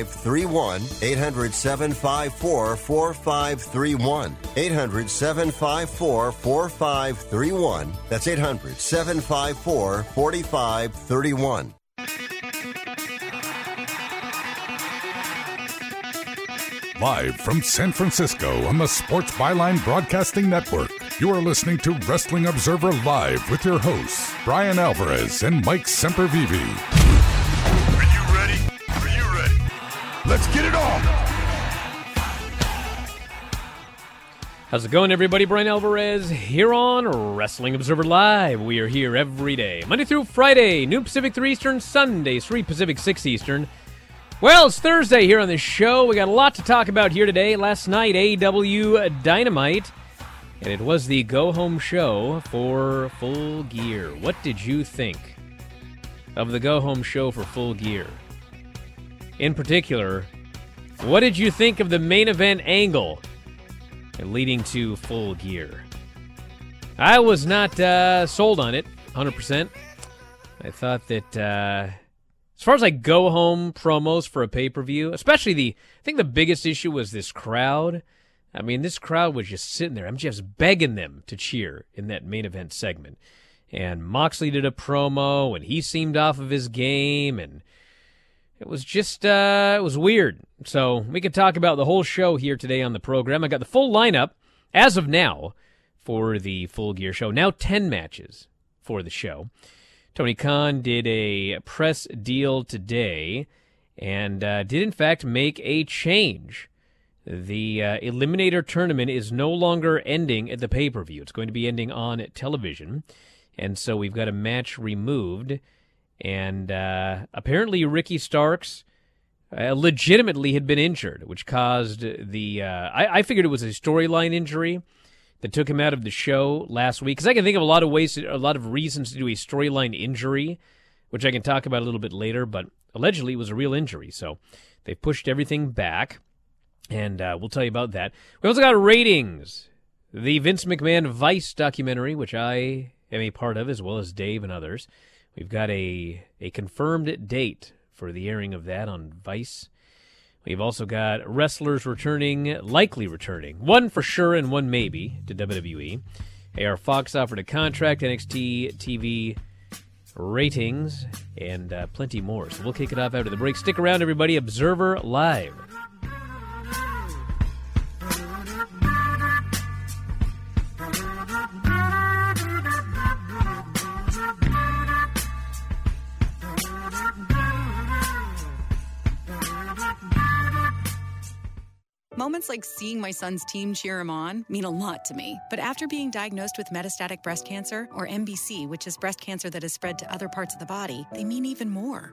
4531. 800 754 4531. 800 754 4531. That's 800 754 4531. Live from San Francisco on the Sports Byline Broadcasting Network, you are listening to Wrestling Observer Live with your hosts, Bryan Alvarez and Mike Sempervive. Let's get it on! How's it going, everybody? Bryan Alvarez here on Wrestling Observer Live. We are here every day, Monday through Friday, noon Pacific 3 Eastern, Sunday, 3 Pacific 6 Eastern. Well, it's Thursday here on the show. We got a lot to talk about here today. Last night, AEW Dynamite, and it was the go home show for Full Gear. What did you think of the go home show for Full Gear? In particular, what did you think of the main event angle leading to Full Gear? I was not uh, sold on it 100%. I thought that. Uh, as far as like go home promos for a pay per view, especially the, I think the biggest issue was this crowd. I mean, this crowd was just sitting there. I'm just begging them to cheer in that main event segment. And Moxley did a promo, and he seemed off of his game, and it was just, uh, it was weird. So we could talk about the whole show here today on the program. I got the full lineup as of now for the full gear show. Now 10 matches for the show. Tony Khan did a press deal today and uh, did, in fact, make a change. The uh, Eliminator tournament is no longer ending at the pay per view, it's going to be ending on television. And so we've got a match removed. And uh, apparently, Ricky Starks. Uh, legitimately had been injured, which caused the. Uh, I, I figured it was a storyline injury, that took him out of the show last week? Because I can think of a lot of ways, to, a lot of reasons to do a storyline injury, which I can talk about a little bit later. But allegedly, it was a real injury, so they pushed everything back, and uh, we'll tell you about that. We also got ratings. The Vince McMahon Vice documentary, which I am a part of, as well as Dave and others. We've got a a confirmed date for the airing of that on Vice. We've also got wrestlers returning, likely returning. One for sure and one maybe to WWE. AR Fox offered a contract, NXT TV ratings, and uh, plenty more. So we'll kick it off after the break. Stick around, everybody. Observer Live. Like seeing my son's team cheer him on mean a lot to me. But after being diagnosed with metastatic breast cancer, or MBC, which is breast cancer that has spread to other parts of the body, they mean even more.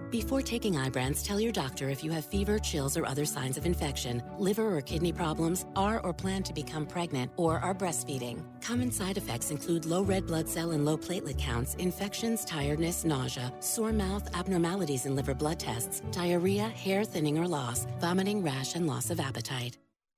Before taking Ibrance, tell your doctor if you have fever, chills, or other signs of infection, liver or kidney problems, are or plan to become pregnant, or are breastfeeding. Common side effects include low red blood cell and low platelet counts, infections, tiredness, nausea, sore mouth, abnormalities in liver blood tests, diarrhea, hair thinning or loss, vomiting, rash, and loss of appetite.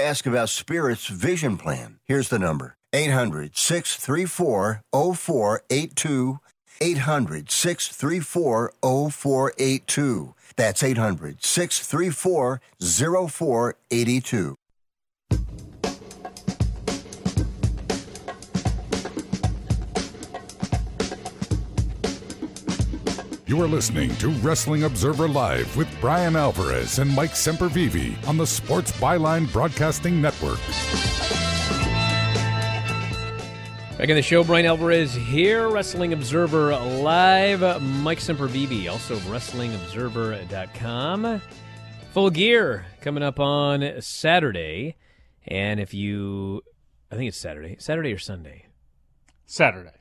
ask about Spirit's vision plan. Here's the number 800 634 0482. 800 634 0482. That's 800 634 0482. You are listening to Wrestling Observer Live with Bryan Alvarez and Mike Sempervive on the Sports Byline Broadcasting Network. Back in the show, Bryan Alvarez here, Wrestling Observer Live. Mike Sempervive, also WrestlingObserver.com. Full gear coming up on Saturday. And if you, I think it's Saturday. Saturday or Sunday? Saturday.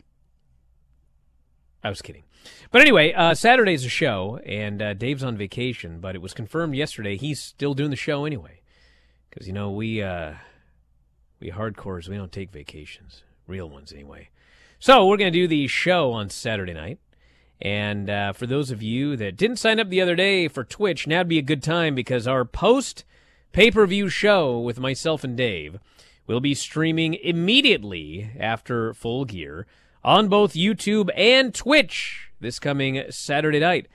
I was kidding. But anyway, uh, Saturday's a show, and uh, Dave's on vacation, but it was confirmed yesterday he's still doing the show anyway. Because, you know, we, uh, we hardcores, we don't take vacations. Real ones, anyway. So we're going to do the show on Saturday night. And uh, for those of you that didn't sign up the other day for Twitch, now'd be a good time because our post pay per view show with myself and Dave will be streaming immediately after Full Gear on both YouTube and Twitch this coming Saturday night.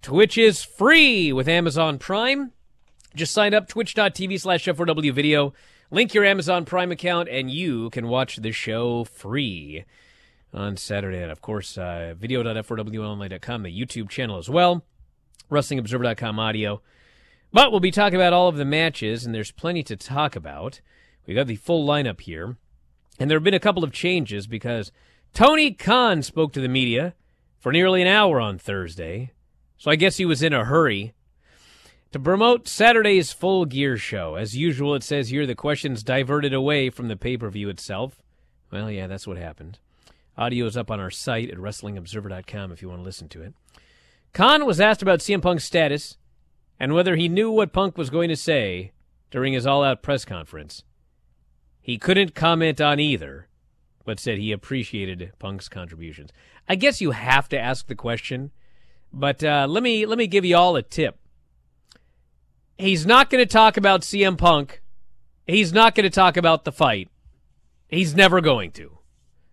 Twitch is free with Amazon Prime. Just sign up twitch.tv slash F4W video. Link your Amazon Prime account and you can watch the show free on Saturday. And of course, uh, video.f4wonline.com, the YouTube channel as well. WrestlingObserver.com audio. But we'll be talking about all of the matches, and there's plenty to talk about. We got the full lineup here. And there have been a couple of changes because Tony Khan spoke to the media for nearly an hour on Thursday, so I guess he was in a hurry. To promote Saturday's full gear show, as usual, it says here the questions diverted away from the pay per view itself. Well, yeah, that's what happened. Audio is up on our site at WrestlingObserver.com if you want to listen to it. Khan was asked about CM Punk's status and whether he knew what Punk was going to say during his all out press conference. He couldn't comment on either, but said he appreciated Punk's contributions. I guess you have to ask the question, but uh, let me let me give you all a tip. He's not going to talk about CM Punk. He's not going to talk about the fight. He's never going to.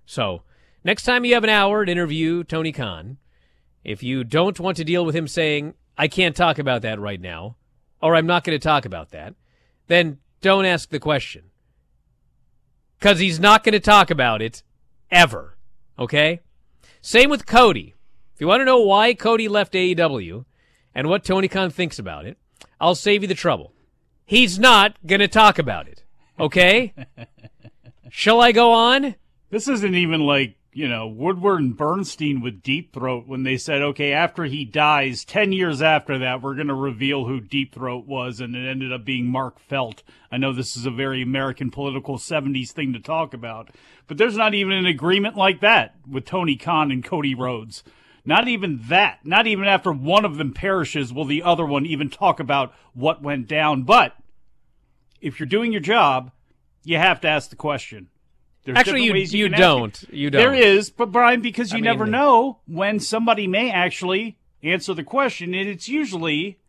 So, next time you have an hour to interview Tony Khan, if you don't want to deal with him saying, I can't talk about that right now, or I'm not going to talk about that, then don't ask the question. Because he's not going to talk about it ever. Okay? Same with Cody. If you want to know why Cody left AEW and what Tony Khan thinks about it, I'll save you the trouble. He's not going to talk about it. Okay? Shall I go on? This isn't even like you know, Woodward and Bernstein with Deep Throat when they said, okay, after he dies, 10 years after that, we're going to reveal who Deep Throat was, and it ended up being Mark Felt. I know this is a very American political 70s thing to talk about, but there's not even an agreement like that with Tony Khan and Cody Rhodes. Not even that. Not even after one of them perishes will the other one even talk about what went down. But if you're doing your job, you have to ask the question. There's Actually, you, you, you don't. You don't. There is, but Bryan, because you I never mean, know when somebody may actually answer the question, and it's usually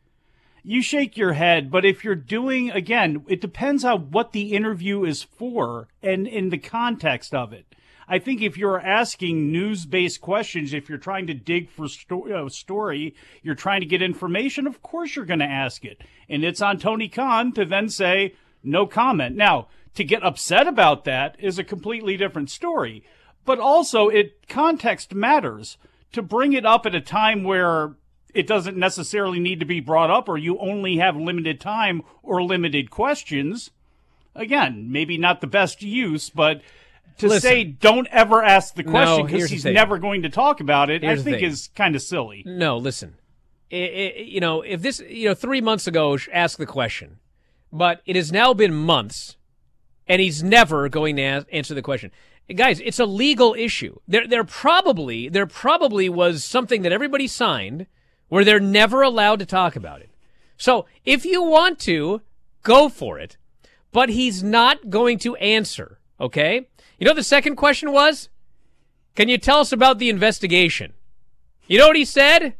you shake your head. But if you're doing again, it depends on what the interview is for and in the context of it. I think if you're asking news-based questions, if you're trying to dig for sto- uh, story, you're trying to get information. Of course, you're going to ask it, and it's on Tony Khan to then say no comment. Now to get upset about that is a completely different story. But also, it context matters. To bring it up at a time where it doesn't necessarily need to be brought up, or you only have limited time or limited questions. Again, maybe not the best use, but to Listen, say don't ever ask the question because no, he's never going to talk about it, here's I think is kind of silly. No, listen. It, it, you know, if this, you know, three months ago, ask the question, but it has now been months and he's never going to answer the question. Guys, it's a legal issue. There, there probably, there probably was something that everybody signed where they're never allowed to talk about it. So if you want to, go for it. But he's not going to answer. Okay. You know the second question was? Can you tell us about the investigation? You know what he said?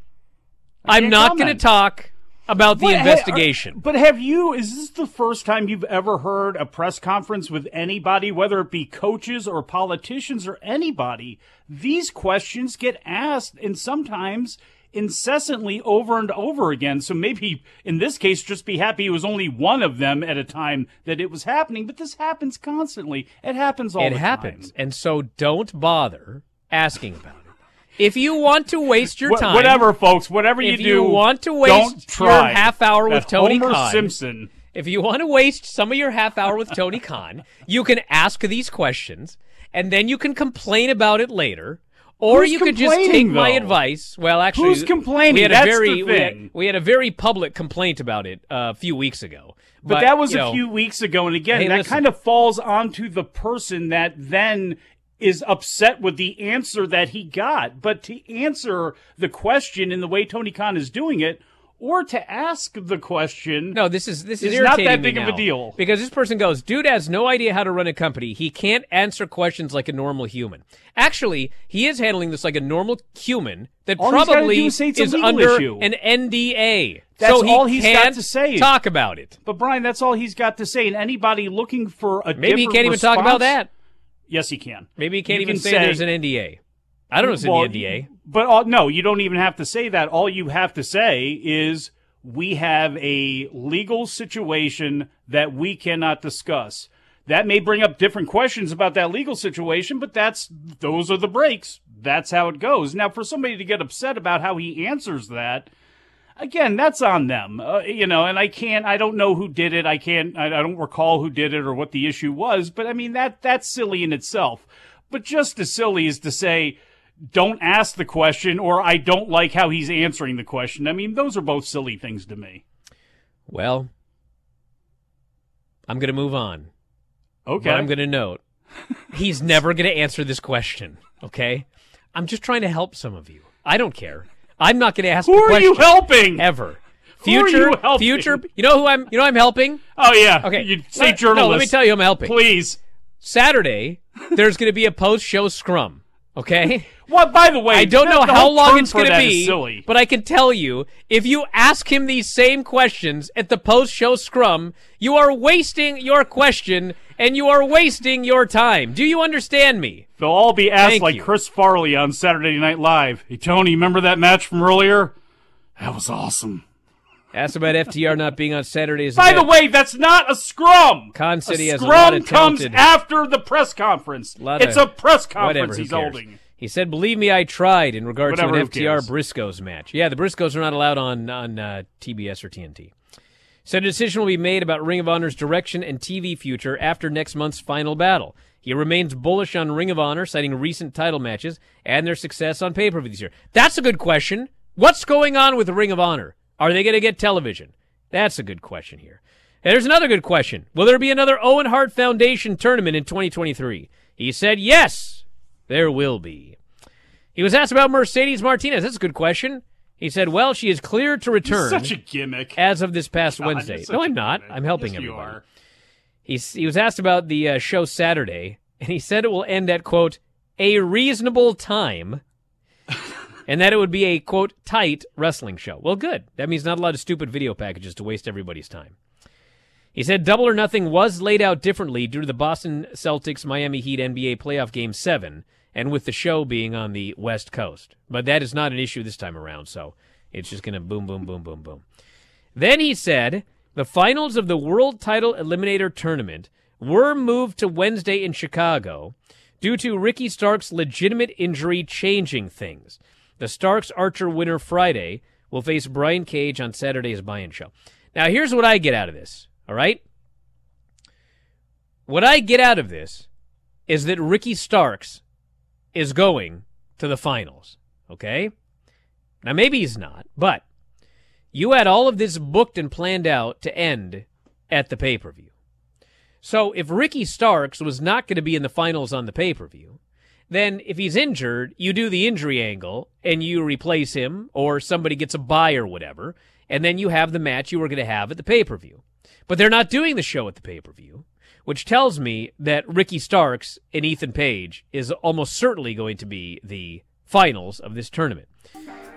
I'm not going to talk about the but, investigation. But have you, is this the first time you've ever heard a press conference with anybody, whether it be coaches or politicians or anybody? These questions get asked and sometimes incessantly over and over again. So maybe in this case, just be happy it was only one of them at a time that it was happening. But this happens constantly. It happens all it the happens. time. It happens. And so don't bother asking about it. If you want to waste your time, whatever, folks, whatever you do. if do, you want to waste your half hour with Tony Homer Khan, Simpson. If you want to waste some of your half hour with Tony Khan, you can ask these questions, and then you can complain about it later. Or Who's you could just take though? my advice. Well, actually, who's complaining? We had That's a very the thing. We, had, we had a very public complaint about it uh, a few weeks ago. But, but that was a know, few weeks ago, and again, hey, that listen. kind of falls onto the person that then is upset with the answer that he got. But to answer the question in the way Tony Khan is doing it, or to ask the question. No, this is this is, is not that big of a deal because this person goes, "Dude has no idea how to run a company. He can't answer questions like a normal human." Actually, he is handling this like a normal human that all probably is, is under issue. an NDA. That's so he all he's got to say. Talk about it. But Bryan, that's all he's got to say. And anybody looking for a maybe he can't even talk about that. Yes, he can. Maybe he can't You even can say, say- there's an NDA. I don't know what's Well, in the NDA. But all, no, you don't even have to say that. All you have to say is we have a legal situation that we cannot discuss. That may bring up different questions about that legal situation, but that's those are the breaks. That's how it goes. Now, for somebody to get upset about how he answers that, again, that's on them. Uh, you know, and I can't. I don't know who did it. I can't. I, I don't recall who did it or what the issue was. But I mean, that that's silly in itself. But just as silly as to say, don't ask the question or I don't like how he's answering the question. I mean, those are both silly things to me. Well, I'm going to move on. Okay. But I'm going to note he's never going to answer this question. Okay, I'm just trying to help some of you. I don't care. I'm not going to ask. Who are you helping? ever? Who are Future, you helping? future. You know who I'm? You know I'm helping. Oh yeah. Okay. You say Let- journalist. No, let me tell you, who I'm helping. Please. Saturday, there's going to be a post-show scrum. Okay. What? By the way, I don't know how long it's going to be, silly. but I can tell you, if you ask him these same questions at the post-show scrum, you are wasting your question and you are wasting your time. Do you understand me? They'll all be asked Thank like you. Chris Farley on Saturday Night Live. Hey Tony, remember that match from earlier? That was awesome. Ask about FTR not being on Saturdays. By the way, that's not a scrum. Con City a has a scrum lot of comes talented- after the press conference. Lot it's of- a press conference who he's holding. He said, "Believe me, I tried." In regard Whatever, to an FTR? Briscoes match, yeah, the Briscoes are not allowed on on uh, TBS or TNT. Said a decision will be made about Ring of Honor's direction and TV future after next month's final battle. He remains bullish on Ring of Honor, citing recent title matches and their success on pay per view this year. That's a good question. What's going on with Ring of Honor? Are they going to get television? That's a good question here. And there's another good question. Will there be another Owen Hart Foundation tournament in 2023? He said yes, there will be. He was asked about Mercedes Martinez. That's a good question. He said, "Well, she is clear to return." Such a gimmick. As of this past God, Wednesday. No, I'm not. gimmick. I'm helping Yes, you everybody. are. He's, he was asked about the uh, show Saturday, and he said it will end at quote a reasonable time, and that it would be a quote tight wrestling show. Well, good. That means not a lot of stupid video packages to waste everybody's time. He said Double or Nothing was laid out differently due to the Boston Celtics Miami Heat NBA playoff game 7 and with the show being on the West Coast. But that is not an issue this time around, so it's just going to boom boom boom boom boom. Then he said the finals of the World Title Eliminator Tournament were moved to Wednesday in Chicago due to Ricky Stark's legitimate injury changing things. The Starks Archer winner Friday will face Brian Cage on Saturday's buy-in show. Now here's what I get out of this. All right? What I get out of this is that Ricky Starks is going to the finals. Okay? Now maybe he's not, but you had all of this booked and planned out to end at the pay-per-view. So if Ricky Starks was not going to be in the finals on the pay-per-view, then if he's injured, you do the injury angle and you replace him or somebody gets a buy or whatever, and then you have the match you were going to have at the pay-per-view. But they're not doing the show at the pay-per-view, which tells me that Ricky Starks and Ethan Page is almost certainly going to be the finals of this tournament.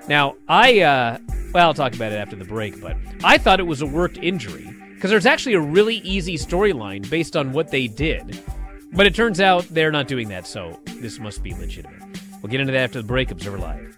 Now, I, uh, well, I'll talk about it after the break, but I thought it was a worked injury because there's actually a really easy storyline based on what they did. But it turns out they're not doing that, so this must be legitimate. We'll get into that after the break. Observer Live.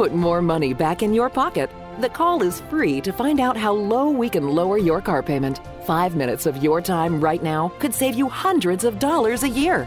Put more money back in your pocket. The call is free to find out how low we can lower your car payment. Five minutes of your time right now could save you hundreds of dollars a year.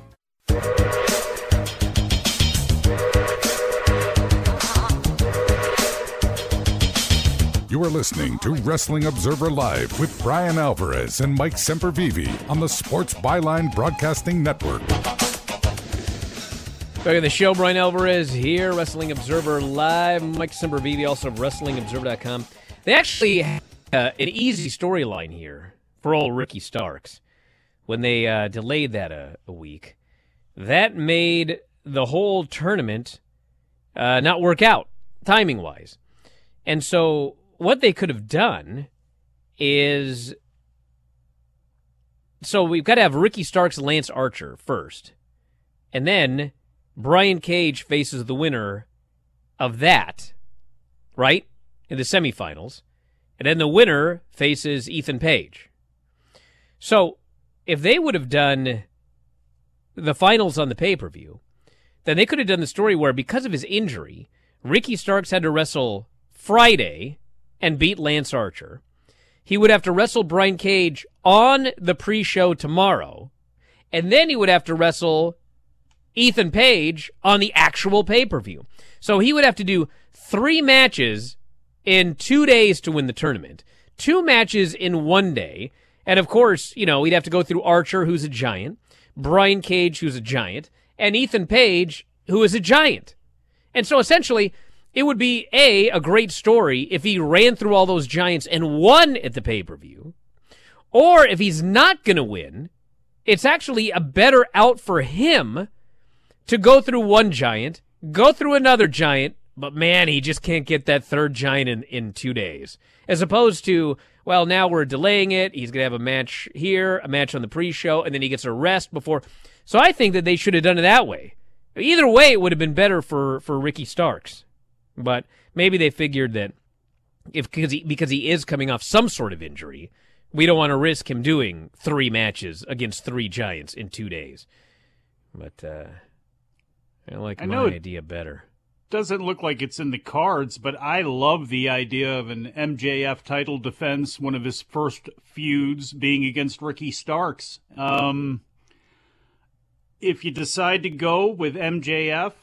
You are listening to Wrestling Observer Live with Bryan Alvarez and Mike Sempervive on the Sports Byline Broadcasting Network. Back in the show, Bryan Alvarez here, Wrestling Observer Live. Mike Sempervive, also of WrestlingObserver.com. They actually had uh, an easy storyline here for old Ricky Starks when they uh, delayed that a, a, week. That made the whole tournament uh, not work out timing wise. And so what they could have done is so we've got to have Ricky Starks Lance Archer first. And then Brian Cage faces the winner of that, right? In the semifinals. And then the winner faces Ethan Page. So if they would have done the finals on the pay per view, then they could have done the story where because of his injury, Ricky Starks had to wrestle Friday and beat Lance Archer. He would have to wrestle Brian Cage on the pre show tomorrow. And then he would have to wrestle Ethan Page on the actual pay per view. So he would have to do three matches in two days to win the tournament, two matches in one day. And of course, you know, he'd have to go through Archer, who's a giant, Brian Cage, who's a giant, and Ethan Page, who is a giant. And so essentially, it would be a a great story if he ran through all those giants and won at the pay per view, or if he's not going to win, it's actually a better out for him to go through one giant, go through another giant, but man, he just can't get that third giant in in two days, as opposed to well, now we're delaying it. He's going to have a match here, a match on the pre-show, and then he gets a rest before. So I think that they should have done it that way. Either way, it would have been better for for Ricky Starks. But maybe they figured that if because he, because he is coming off some sort of injury, we don't want to risk him doing three matches against three giants in two days. But uh, I like I my idea better. Doesn't look like it's in the cards, but I love the idea of an MJF title defense, one of his first feuds being against Ricky Starks. Um, if you decide to go with MJF,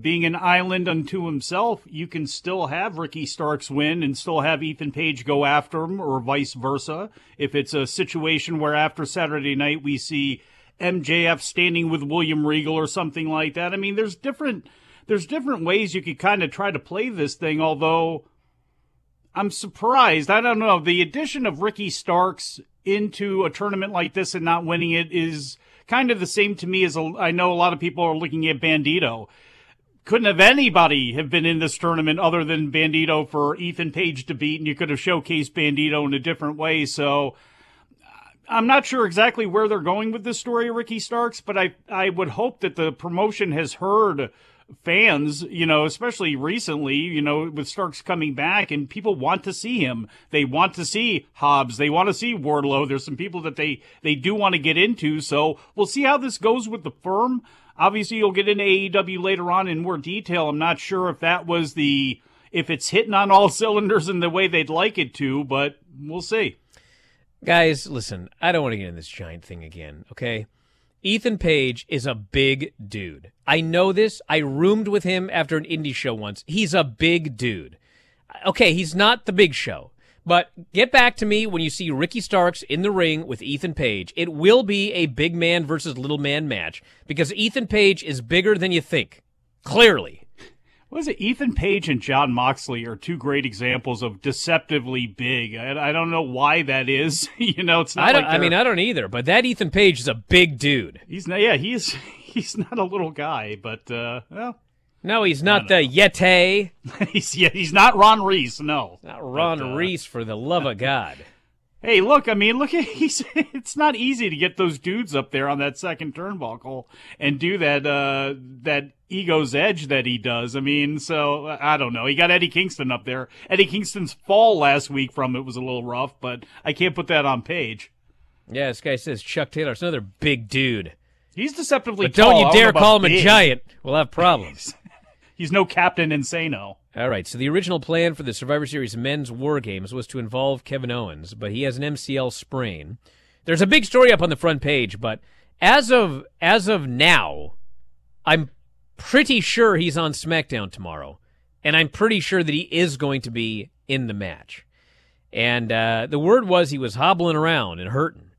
being an island unto himself, you can still have Ricky Starks win and still have Ethan Page go after him, or vice versa. If it's a situation where after Saturday night we see MJF standing with William Regal or something like that. I mean, there's different there's different ways you could kind of try to play this thing. Although I'm surprised, I don't know, the addition of Ricky Starks into a tournament like this and not winning it is kind of the same to me as a, I know a lot of people are looking at Bandito couldn't have anybody have been in this tournament other than Bandito for Ethan Page to beat, and you could have showcased Bandito in a different way. So I'm not sure exactly where they're going with this story Ricky Starks, but I I would hope that the promotion has heard fans, you know, especially recently, you know, with Starks coming back and people want to see him. They want to see Hobbs. They want to see Wardlow. There's some people that they, they do want to get into. So we'll see how this goes with the firm. Obviously, you'll get into AEW later on in more detail. I'm not sure if that was the if it's hitting on all cylinders in the way they'd like it to, but we'll see. Guys, listen, I don't want to get in this giant thing again, okay? Ethan Page is a big dude. I know this. I roomed with him after an indie show once. He's a big dude. Okay, he's not the big show. But get back to me when you see Ricky Starks in the ring with Ethan Page. It will be a big man versus little man match because Ethan Page is bigger than you think. Clearly. Was it Ethan Page and Jon Moxley are two great examples of deceptively big. I, I don't know why that is. you know, it's not. I don't. like I mean, I don't either. But that Ethan Page is a big dude. he's not. Yeah, he's he's not a little guy, but uh, well, No, he's not the Yeti. he's yeah, he's not Ron Reis. No, Not Ron But, uh, Reis, for the love of God. Hey, look, I mean, look at he's it's not easy to get those dudes up there on that second turnbuckle and do that uh that ego's edge that he does. I mean, so I don't know. He got Eddie Kingston up there. Eddie Kingston's fall last week from it was a little rough, but I can't put that on page. Yeah, this guy says Chuck Taylor's another big dude. He's deceptively But don't tall. You dare about call him a giant. We'll have problems. He's no Captain Insano. All right, so the original plan for the Survivor Series men's War Games was to involve Kevin Owens, but he has an MCL sprain. There's a big story up on the front page, but as of as of now, I'm pretty sure he's on SmackDown tomorrow, and I'm pretty sure that he is going to be in the match. And uh, the word was he was hobbling around and hurting.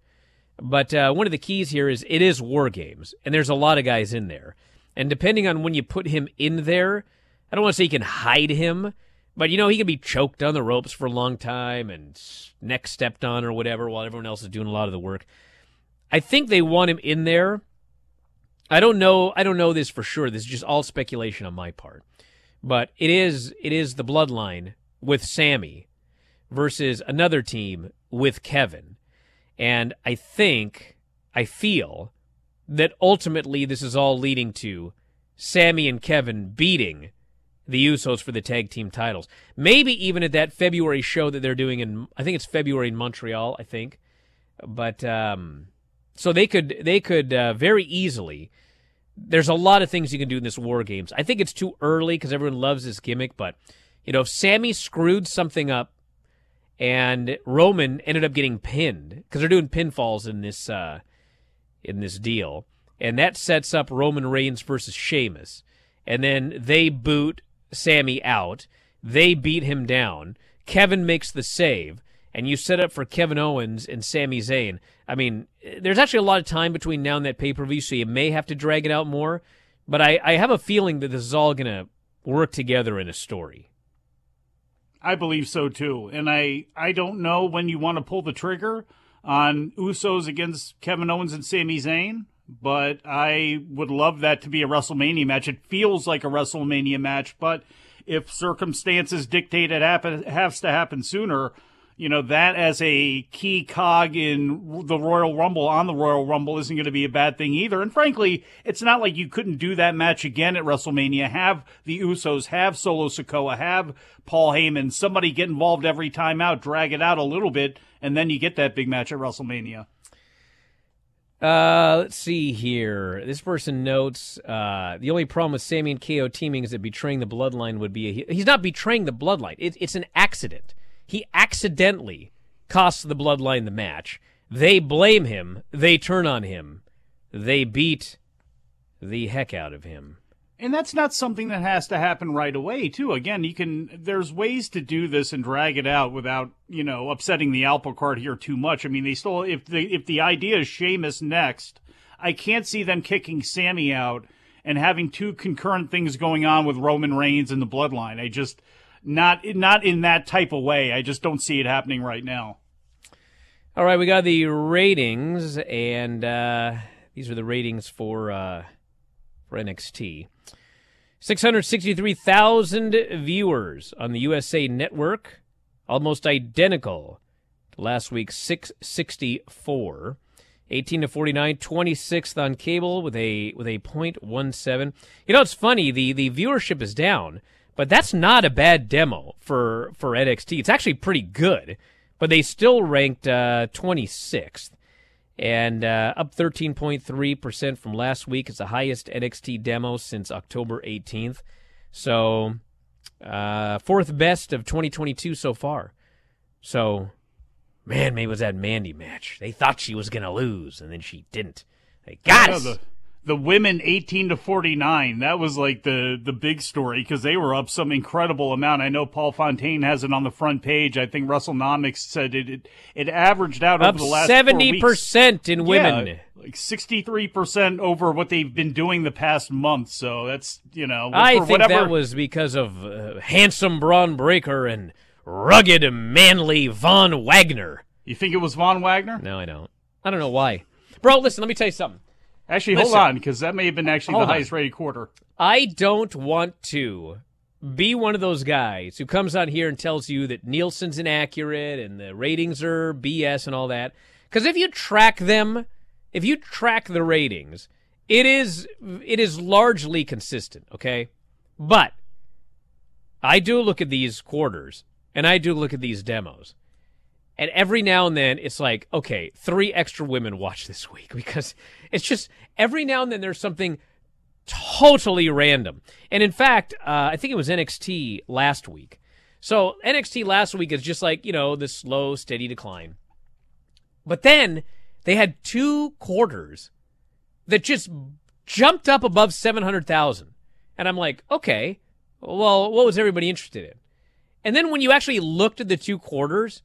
But uh, one of the keys here is it is War Games, and there's a lot of guys in there. And depending on when you put him in there, I don't want to say you can hide him, but you know he can be choked on the ropes for a long time and neck stepped on or whatever while everyone else is doing a lot of the work. I think they want him in there. I don't know. I don't know this for sure. This is just all speculation on my part. But it is it is the bloodline with Sami versus another team with Kevin. And I think, I feel that ultimately this is all leading to Sami and Kevin beating the Usos for the tag team titles. Maybe even at that February show that they're doing in, I think it's February in Montreal, I think. But, um, so they could, they could, uh, very easily, there's a lot of things you can do in this War Games. I think it's too early because everyone loves this gimmick, but, you know, if Sami screwed something up and Roman ended up getting pinned because they're doing pinfalls in this uh, in this deal, and that sets up Roman Reigns versus Sheamus, and then they boot Sami out. They beat him down. Kevin makes the save, and you set up for Kevin Owens and Sami Zayn. I mean, there's actually a lot of time between now and that pay per view, so you may have to drag it out more. But I, I have a feeling that this is all going to work together in a story. I believe so too. And I I don't know when you want to pull the trigger on Usos against Kevin Owens and Sami Zayn, but I would love that to be a WrestleMania match. It feels like a WrestleMania match, but if circumstances dictate it happen has to happen sooner, you know, that as a key cog in the Royal Rumble on the Royal Rumble isn't going to be a bad thing either. And frankly, it's not like you couldn't do that match again at WrestleMania. Have the Usos, have Solo Sikoa, have Paul Heyman, somebody get involved every time out, drag it out a little bit, and then you get that big match at WrestleMania. Uh, let's see here. This person notes uh, the only problem with Sami and KO teaming is that betraying the bloodline would be a. He's not betraying the bloodline. It, it's an accident. He accidentally costs the bloodline the match. They blame him. They turn on him. They beat the heck out of him. And that's not something that has to happen right away, too. Again, you can, there's ways to do this and drag it out without, you know, upsetting the apple cart here too much. I mean, they still, if the, if the idea is Sheamus next, I can't see them kicking Sami out and having two concurrent things going on with Roman Reigns and the bloodline. I just, not, not in that type of way. I just don't see it happening right now. All right, we got the ratings, and uh, these are the ratings for uh, for NXT. Six hundred sixty-three thousand viewers on the USA Network, almost identical to last week's six sixty-four. 18 to 49, 26th on cable with a with a .17. You know, it's funny. The the viewership is down, but that's not a bad demo for for NXT. It's actually pretty good but they still ranked uh, 26th and uh, up 13.3% from last week. It's the highest NXT demo since October 18th. So, uh, fourth best of 2022 so far. So, man, maybe it was that Mandy match. They thought she was going to lose, and then she didn't. They got Yeah, us. the, the women 18 to 49 that was like the the big story because they were up some incredible amount i know paul fontaine has it on the front page i think wrestlenomics said it it, it averaged out Up over the last 70% in women. Yeah, like 63% over what they've been doing the past month. So that's, you know, I think whatever. that was because of uh, handsome Bron Breakker and rugged, manly Von Wagner. You think it was Von Wagner? No, I don't. I don't know why. Bro, listen, let me tell you something. Actually, Listen. hold on, because that may have been actually the on. highest rated quarter. I don't want to be one of those guys who comes on here and tells you that Nielsen's inaccurate and the ratings are BS and all that. Because if you track them, if you track the ratings, it is it is largely consistent. Okay, but I do look at these quarters and I do look at these demos. And every now and then it's like, okay, three extra women watch this week because it's just every now and then there's something totally random. And in fact, uh, I think it was NXT last week. So NXT last week is just like, you know, this slow, steady decline. But then they had two quarters that just jumped up above 700,000. And I'm like, okay, well, what was everybody interested in? And then when you actually looked at the two quarters,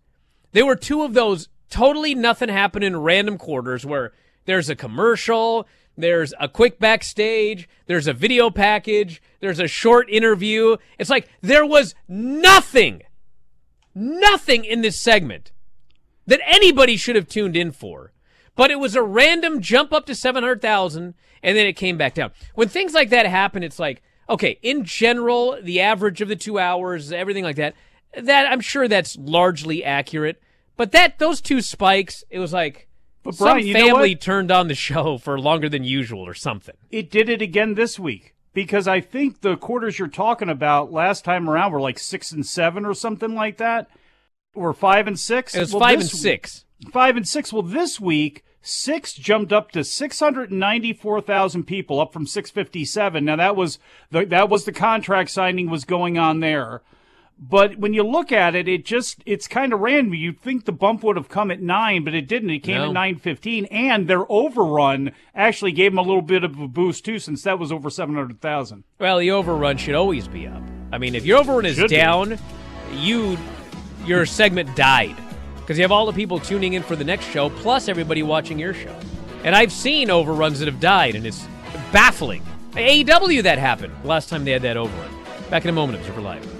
they were two of those totally nothing happening random quarters where there's a commercial, there's a quick backstage, there's a video package, there's a short interview. It's like there was nothing, nothing in this segment that anybody should have tuned in for. But it was a random jump up to 700,000 and then it came back down. When things like that happen, it's like, okay, in general, the average of the two hours, everything like that, that I'm sure that's largely accurate. But that, those two spikes, it was like, But some Brian, you know family turned on the show for longer than usual or something. It did it again this week because I think the quarters you're talking about last time around were like six and seven or something like that, or five and six. It was Well, five and six. Five and six. Well, this week six jumped up to six hundred ninety-four thousand people, up from six fifty-seven. Now that was the that was the contract signing was going on there. But when you look at it, it just it's kind of random. You'd think the bump would have come at nine, but it didn't. It came No. at nine fifteen, and their overrun actually gave them a little bit of a boost too, since that was over seven hundred thousand. Well, the overrun should always be up. I mean, if your overrun is Should be. down, you your segment died because you have all the people tuning in for the next show plus everybody watching your show. And I've seen overruns that have died, and it's baffling. AEW that happened last time they had that overrun. Back in a moment, Observer Live.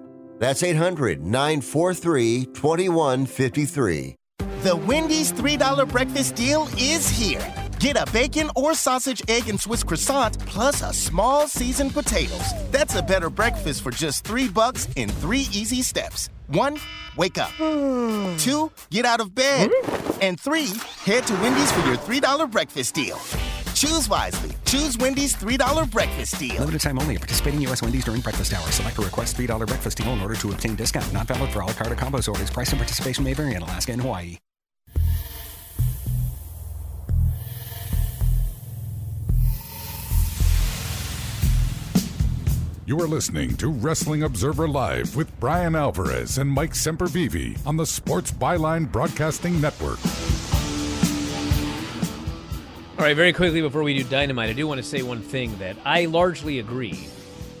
That's 800 943 2153. The Wendy's $3 breakfast deal is here. Get a bacon or sausage, egg, and Swiss croissant plus a small seasoned potatoes. That's a better breakfast for just three bucks in three easy steps. One, wake up. Hmm. Two, get out of bed. And three, head to Wendy's for your $3 breakfast deal. Choose wisely. Choose Wendy's $3 breakfast deal. Limited time only. Participating U.S. Wendy's during breakfast hour. Select a request $3 breakfast deal in order to obtain discount. Not valid for all carte or combos orders. Price and participation may vary in Alaska and Hawaii. You are listening to Wrestling Observer Live with Bryan Alvarez and Mike Sempervive on the Sports Byline Broadcasting Network. All right, very quickly before we do Dynamite, I do want to say one thing that I largely agree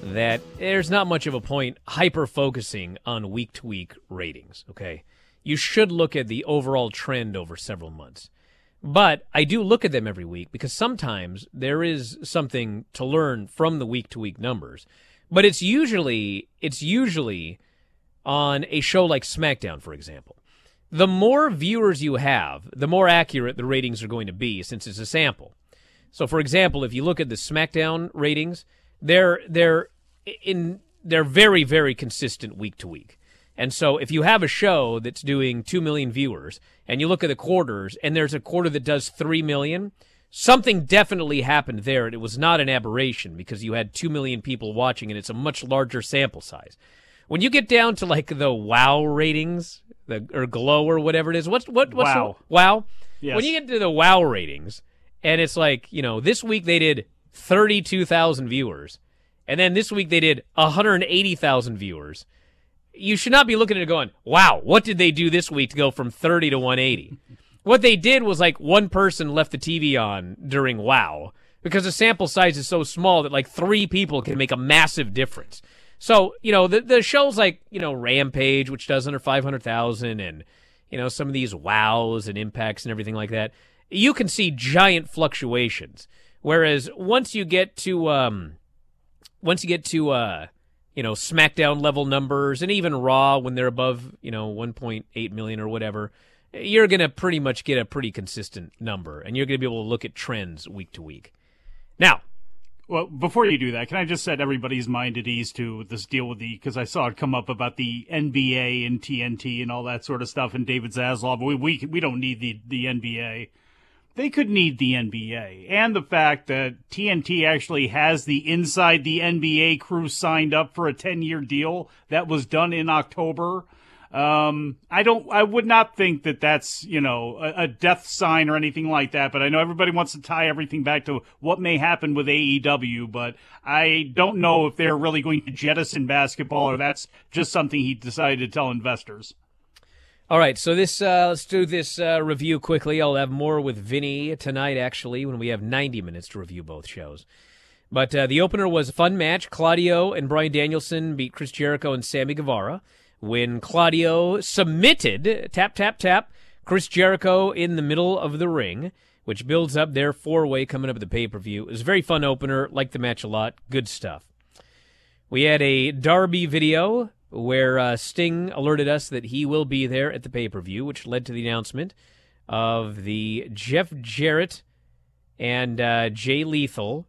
that there's not much of a point hyper focusing on week to week ratings, okay? You should look at the overall trend over several months. But I do look at them every week because sometimes there is something to learn from the week to week numbers. But it's usually it's usually on a show like SmackDown, for example. The more viewers you have, the more accurate the ratings are going to be since it's a sample. So for example, if you look at the SmackDown ratings, they're they're in they're very very consistent week to week. And so if you have a show that's doing 2 million viewers and you look at the quarters and there's a quarter that does 3 million, something definitely happened there. And it was not an aberration because you had 2 million people watching and it's a much larger sample size. When you get down to like the wow ratings, the or glow or whatever it is, what's what what's Wow. the, wow? Yes. When you get to the wow ratings and it's like, you know, this week they did 32,000 viewers and then this week they did 180,000 viewers. You should not be looking at it going, "Wow, what did they do this week to go from 30 to 180?" What they did was like one person left the TV on during WoW because the sample size is so small that like three people can make a massive difference. So, you know, the the shows like, you know, Rampage, which does under 500,000 and you know, some of these wows and impacts and everything like that, you can see giant fluctuations. Whereas once you get to um once you get to uh you know, SmackDown level numbers and even Raw when they're above, you know, 1.8 million or whatever, you're to pretty much get a pretty consistent number and you're to be able to look at trends week to week. Now, Well, before you do that, can I just set everybody's mind at ease to this deal with the because I saw it come up about the NBA and TNT and all that sort of stuff and David Zaslav. We we we don't need the the NBA. They could need the NBA and the fact that TNT actually has the inside the NBA crew signed up for a ten year deal that was done in October. Um, I don't, I would not think that that's, you know, a, a death sign or anything like that, but I know everybody wants to tie everything back to what may happen with AEW, but I don't know if they're really going to jettison basketball or that's just something he decided to tell investors. All right, so this uh, let's do this uh, review quickly. I'll have more with Vinny tonight, actually, when we have 90 minutes to review both shows. But uh, the opener was a fun match. Claudio and Bryan Danielson beat Chris Jericho and Sammy Guevara. When Claudio submitted, tap, tap, tap, Chris Jericho in the middle of the ring, which builds up their four way coming up at the pay per view. It was a very fun opener. Liked the match a lot. Good stuff. We had a Darby video where uh, Sting alerted us that he will be there at the pay per view, which led to the announcement of the Jeff Jarrett and uh, Jay Lethal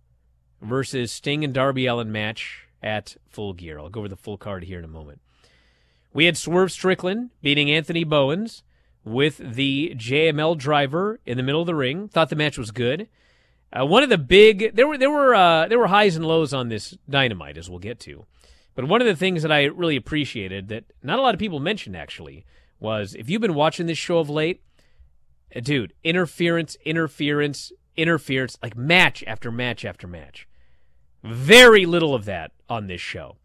versus Sting and Darby Allin match at Full Gear. I'll go over the full card here in a moment. We had Swerve Strickland beating Anthony Bowens with the JML driver in the middle of the ring. Thought the match was good. Uh, one of the big there were there were uh, there were highs and lows on this dynamite as we'll get to, but one of the things that I really appreciated that not a lot of people mentioned actually was if you've been watching this show of late, uh, dude, interference, interference, interference, like match after match after match. Very little of that on this show.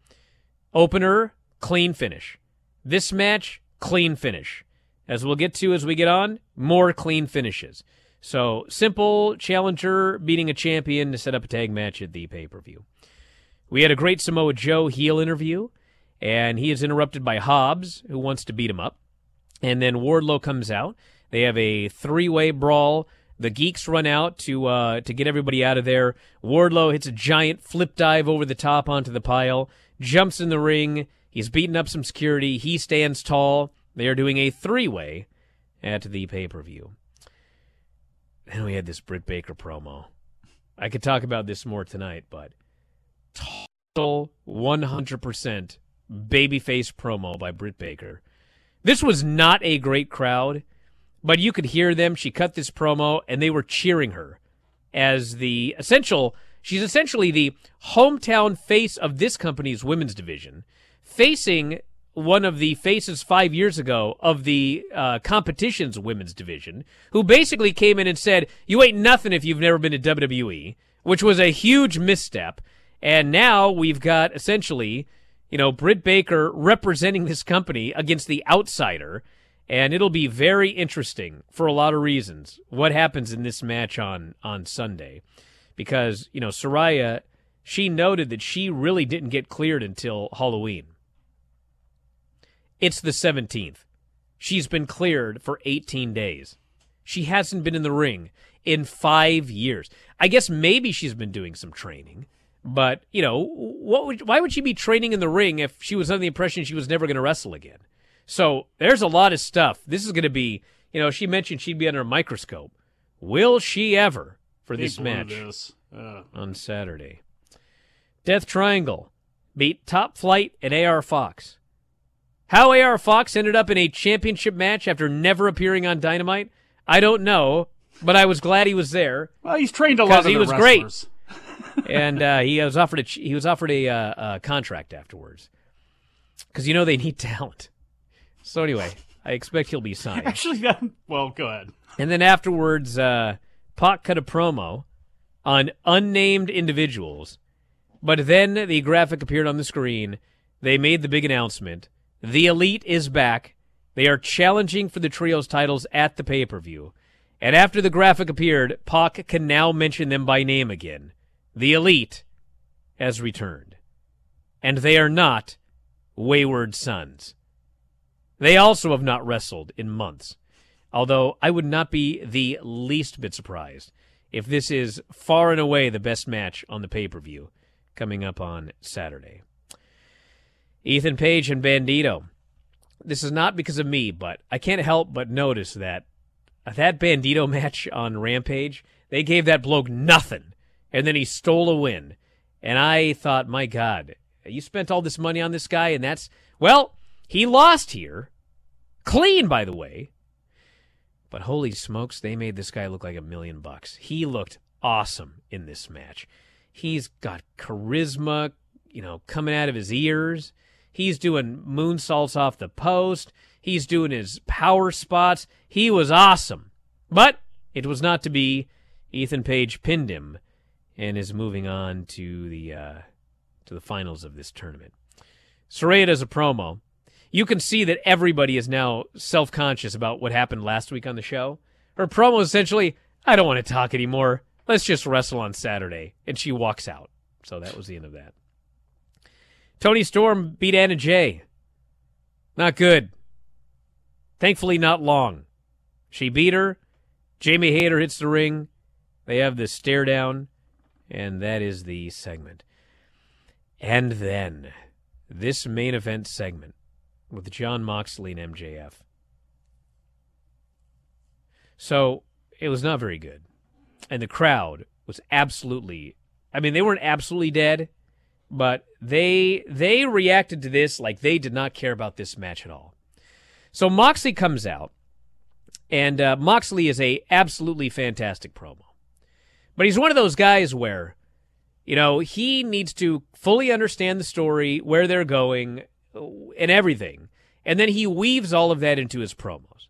Opener, clean finish. This match, clean finish. As we'll get to as we get on, more clean finishes. So simple challenger beating a champion to set up a tag match at the pay per view. We had a great Samoa Joe heel interview, and he is interrupted by Hobbs, who wants to beat him up. And then Wardlow comes out. They have a three way brawl. The geeks run out to uh, to get everybody out of there. Wardlow hits a giant flip dive over the top onto the pile, jumps in the ring. He's beating up some security. He stands tall. They are doing a three way at the pay per view. Then we had this Britt Baker promo. I could talk about this more tonight, but total 100% babyface promo by Britt Baker. This was not a great crowd, but you could hear them. She cut this promo, and they were cheering her as the essential. She's essentially the hometown face of this company's women's division, facing one of the faces five years ago of the uh, competition's women's division, who basically came in and said, "You ain't nothing if you've never been to WWE," which was a huge misstep. And now we've got essentially, you know, Britt Baker representing this company against the outsider, and it'll be very interesting for a lot of reasons what happens in this match on on Sunday, because you know Saraya, she noted that she really didn't get cleared until Halloween. It's the 17th. She's been cleared for 18 days. She hasn't been in the ring in five years. I guess maybe she's been doing some training, but you know, what would, why would she be training in the ring if she was under the impression she was never going to wrestle again? So there's a lot of stuff. This is going to be, you know, she mentioned she'd be under a microscope. Will she ever for this match this. On Saturday? Death Triangle beat Top Flight and AR Fox. How AR Fox ended up in a championship match after never appearing on Dynamite, I don't know, but I was glad he was there. well, he's trained a lot of he was wrestlers. great, and uh, he was offered a he was offered a, uh, uh, contract afterwards because you know they need talent. So anyway, I expect he'll be signed. Actually, that, well, go ahead. And then afterwards, uh, Pac cut a promo on unnamed individuals. But then the graphic appeared on the screen. They made the big announcement. The Elite is back. They are challenging for the Trios titles at the pay per view. And after the graphic appeared, Pac can now mention them by name again. The Elite has returned. And they are not Wayward Sons. They also have not wrestled in months. Although I would not be the least bit surprised if this is far and away the best match on the pay per view coming up on Saturday. Ethan Page and Bandito. This is not because of me, but I can't help but notice that that Bandito match on Rampage, they gave that bloke nothing, and then he stole a win. And I thought, my God, you spent all this money on this guy, and that's well, he lost here, clean, by the way. But holy smokes, they made this guy look like a million bucks. He looked awesome in this match. He's got charisma, you know, coming out of his ears. He's doing moonsaults off the post. He's doing his power spots. He was awesome. But it was not to be. Ethan Page pinned him and is moving on to the uh, to the finals of this tournament. Saraya does a promo. You can see that everybody is now self conscious about what happened last week on the show. Her promo is essentially, I don't want to talk anymore. Let's just wrestle on Saturday. And she walks out. So that was the end of that. Toni Storm beat Anna Jay. Not good. Thankfully, not long. She beat her. Jamie Hayter hits the ring. They have this stare down, and that is the segment. And then, this main event segment with Jon Moxley and MJF. So, it was not very good. And the crowd was absolutely I mean, they weren't absolutely dead, but they they reacted to this like they did not care about this match at all. So Moxley comes out, and uh, Moxley is a absolutely fantastic promo, but he's one of those guys where, you know, he needs to fully understand the story, where they're going, and everything, and then he weaves all of that into his promos.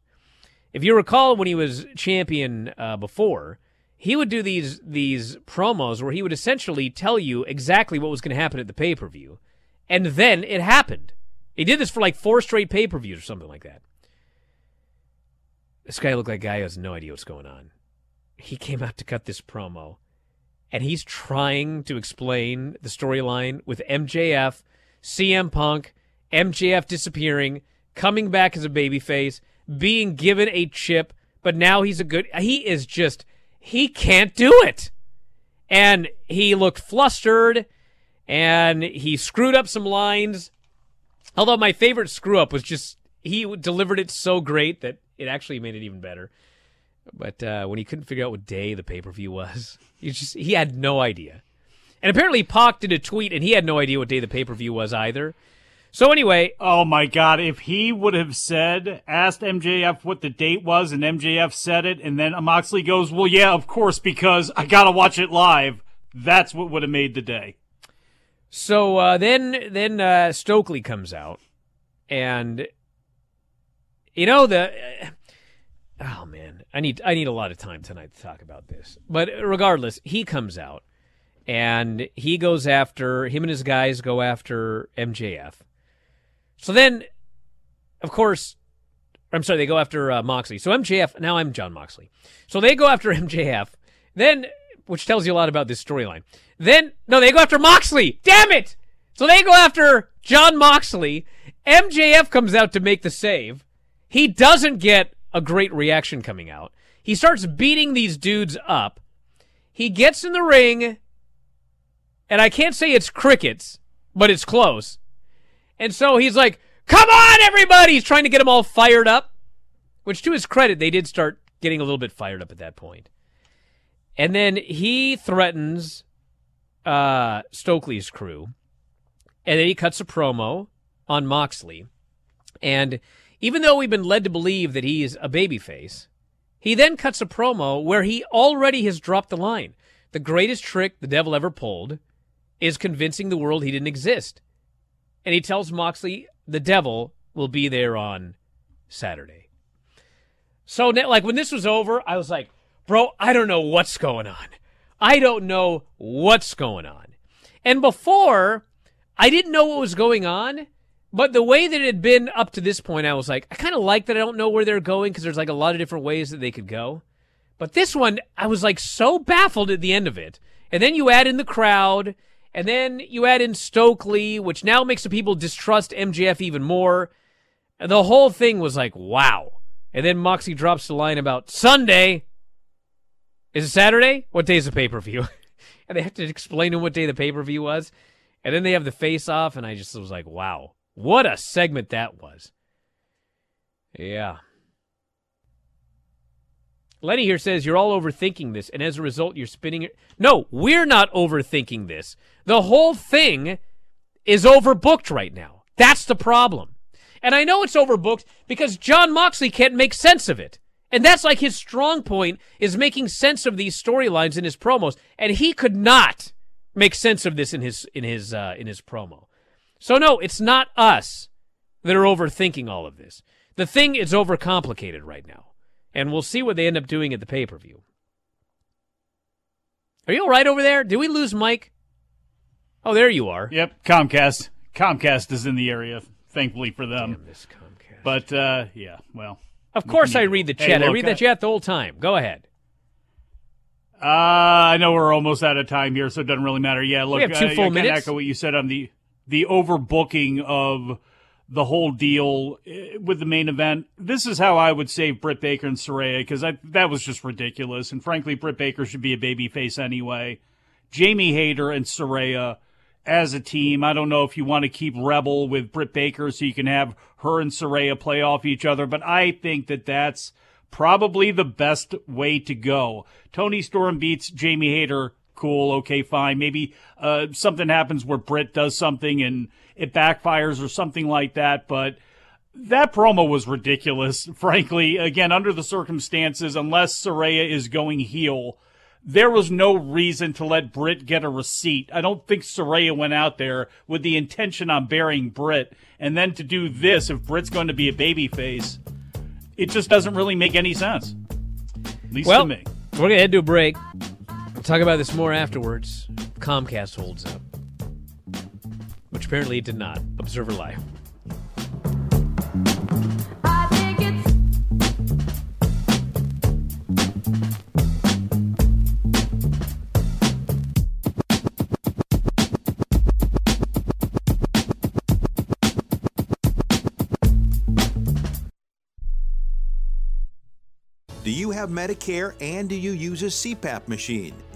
If you recall, when he was champion uh, before, he would do these these promos where he would essentially tell you exactly what was going to happen at the pay per view, and then it happened. He did this for like four straight pay per views or something like that. This guy looked like a guy who has no idea what's going on. He came out to cut this promo, and he's trying to explain the storyline with MJF, CM Punk, MJF disappearing, coming back as a babyface, being given a chip, but now he's a good. He is just he can't do it, and he looked flustered, and he screwed up some lines. Although my favorite screw up was just he delivered it so great that it actually made it even better. But uh, when he couldn't figure out what day the pay per view was, he just he had no idea. And apparently, Pac did a tweet, and he had no idea what day the pay per view was either. So anyway, oh my God! If he would have said, asked MJF what the date was, and MJF said it, and then Moxley goes, "Well, yeah, of course, because I gotta watch it live." That's what would have made the day. So uh, then, then uh, Stokely comes out, and you know the. Uh, oh man, I need I need a lot of time tonight to talk about this. But regardless, he comes out, and he goes after him and his guys go after MJF so then, of course, I'm sorry, they go after uh, Moxley. So MJF, now I'm Jon Moxley. So they go after MJF. Then, which tells you a lot about this storyline. Then, no, they go after Moxley. Damn it! So they go after Jon Moxley. MJF comes out to make the save. He doesn't get a great reaction coming out. He starts beating these dudes up. He gets in the ring, and I can't say it's crickets, but it's close. And so he's like, come on, everybody! He's trying to get them all fired up. Which, to his credit, they did start getting a little bit fired up at that point. And then he threatens uh, Stokely's crew. And then he cuts a promo on Moxley. And even though we've been led to believe that he is a babyface, he then cuts a promo where he already has dropped the line. The greatest trick the devil ever pulled is convincing the world he didn't exist and he tells Moxley the devil will be there on Saturday. So, like, when this was over, I was like, bro, I don't know what's going on. I don't know what's going on. And before, I didn't know what was going on, but the way that it had been up to this point, I was like, I kind of like that I don't know where they're going because there's like a lot of different ways that they could go. But this one, I was like so baffled at the end of it. And then you add in the crowd, and then you add in Stokely, which now makes the people distrust MJF even more. And the whole thing was like, wow. And then Moxie drops the line about Sunday. Is it Saturday? What day is the pay per view? and they have to explain to him what day the pay per view was. And then they have the face off, and I just was like, wow, what a segment that was. Yeah. Lenny here says you're all overthinking this, and as a result, you're spinning it. No, we're not overthinking this. The whole thing is overbooked right now. That's the problem. And I know it's overbooked because Jon Moxley can't make sense of it. And that's like his strong point is making sense of these storylines in his promos. And he could not make sense of this in his in his uh, in his promo. So no, it's not us that are overthinking all of this. The thing is overcomplicated right now and we'll see what they end up doing at the pay per view. Are you all right over there? Did we lose Mike? Oh, there you are. Yep, Comcast. Comcast is in the area, thankfully for them. Damn this Comcast. But uh, yeah, well. Of course, I read the chat. Hey, look, I read the chat the whole time. Go ahead. Uh, I know we're almost out of time here, so it doesn't really matter. Yeah, look, we have two uh, full I minutes. Echo what you said on the the overbooking of the whole deal eh, with the main event. This is how I would save Britt Baker and Saraya because that was just ridiculous. And frankly, Britt Baker should be a babyface anyway. Jamie Hayter and Saraya as a team. I don't know if you want to keep Rebel with Britt Baker so you can have her and Saraya play off each other, but I think that that's probably the best way to go. Toni Storm beats Jamie Hayter. Cool. Okay, fine. Maybe uh, something happens where Britt does something and it backfires or something like that. But that promo was ridiculous, frankly. Again, under the circumstances, unless Saraya is going heel, there was no reason to let Britt get a receipt. I don't think Saraya went out there with the intention on burying Britt. And then to do this, if Britt's going to be a babyface, it just doesn't really make any sense. At least well, to me. We're going to head to a break talk about this more afterwards. Comcast holds up, which apparently it did not. Observer lie. Do you have Medicare and do you use a CPAP machine?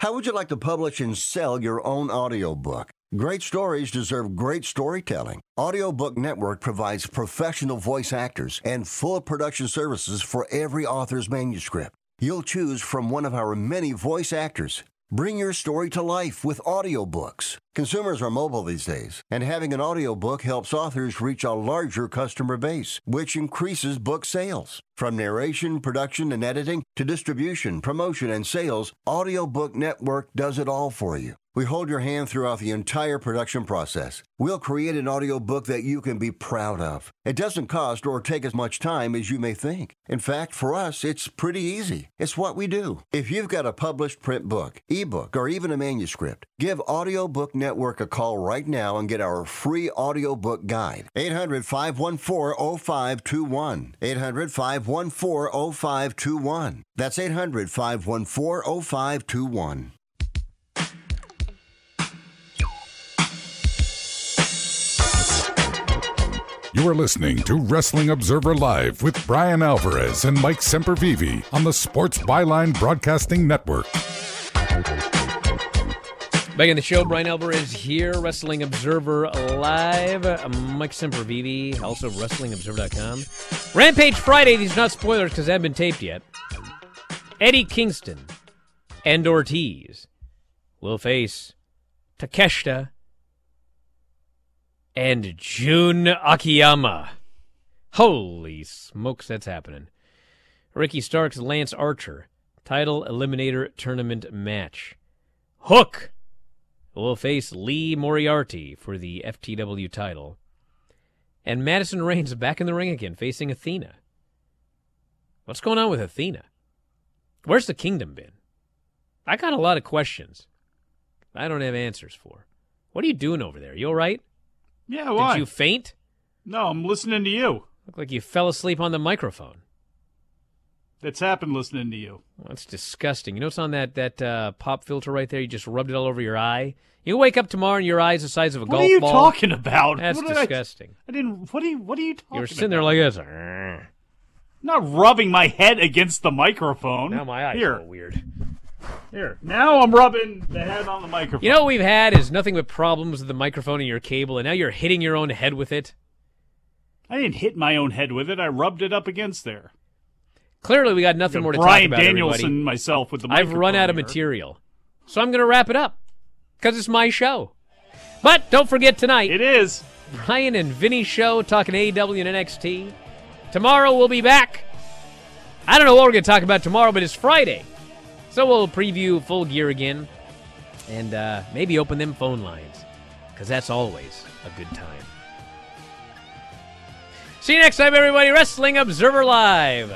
How would you like to publish and sell your own audiobook? Great stories deserve great storytelling. Audiobook Network provides professional voice actors and full production services for every author's manuscript. You'll choose from one of our many voice actors. Bring your story to life with audiobooks. Consumers are mobile these days, and having an audiobook helps authors reach a larger customer base, which increases book sales. From narration, production, and editing to distribution, promotion, and sales, Audiobook Network does it all for you. We hold your hand throughout the entire production process. We'll create an audiobook that you can be proud of. It doesn't cost or take as much time as you may think. In fact, for us, it's pretty easy. It's what we do. If you've got a published print book, ebook, or even a manuscript, give Audiobook Network a call right now and get our free audiobook guide. 800 514 0521. 800 514 0521. That's 800 514 0521. You are listening to Wrestling Observer Live with Bryan Alvarez and Mike Sempervive on the Sports Byline Broadcasting Network. Back in the show, Bryan Alvarez here, Wrestling Observer Live. Mike Sempervive, also WrestlingObserver.com. Rampage Friday, these are not spoilers because they haven't been taped yet. Eddie Kingston and Ortiz will face Takeshita and Jun Akiyama. Holy smokes, that's happening. Ricky Starks, Lance Archer, title eliminator tournament match. Hook will face Lee Moriarty for the FTW title. And Madison Rayne's back in the ring again, facing Athena. What's going on with Athena? Where's the kingdom been? I got a lot of questions. I don't have answers for. What are you doing over there? You all right? Yeah, why? Did you faint? No, I'm listening to you. Look like you fell asleep on the microphone. That's happened listening to you. Well, that's disgusting. You know what's on that that uh, pop filter right there? You just rubbed it all over your eye. You wake up tomorrow and your eye's the size of a what golf ball. What are you ball. talking about? That's What did I- disgusting. I, didn't. What are you? What are you talking? You're sitting there like this. I'm not rubbing my head against the microphone. Now my eyes Here, are weird. here. Now I'm rubbing the head on the microphone. You know what we've had is nothing but problems with the microphone and your cable, and now you're hitting your own head with it. I didn't hit my own head with it. I rubbed it up against there. Clearly, we got nothing Yeah, more to Bryan talk about. Danielson, everybody. myself with the I've run out of here. material, so I'm going to wrap it up because it's my show. But don't forget tonight. It is Bryan and Vinny show talking AEW and NXT. Tomorrow we'll be back. I don't know what we're going to talk about tomorrow, but it's Friday. So we'll preview Full Gear again and uh, maybe open them phone lines because that's always a good time. See you next time, everybody. Wrestling Observer Live.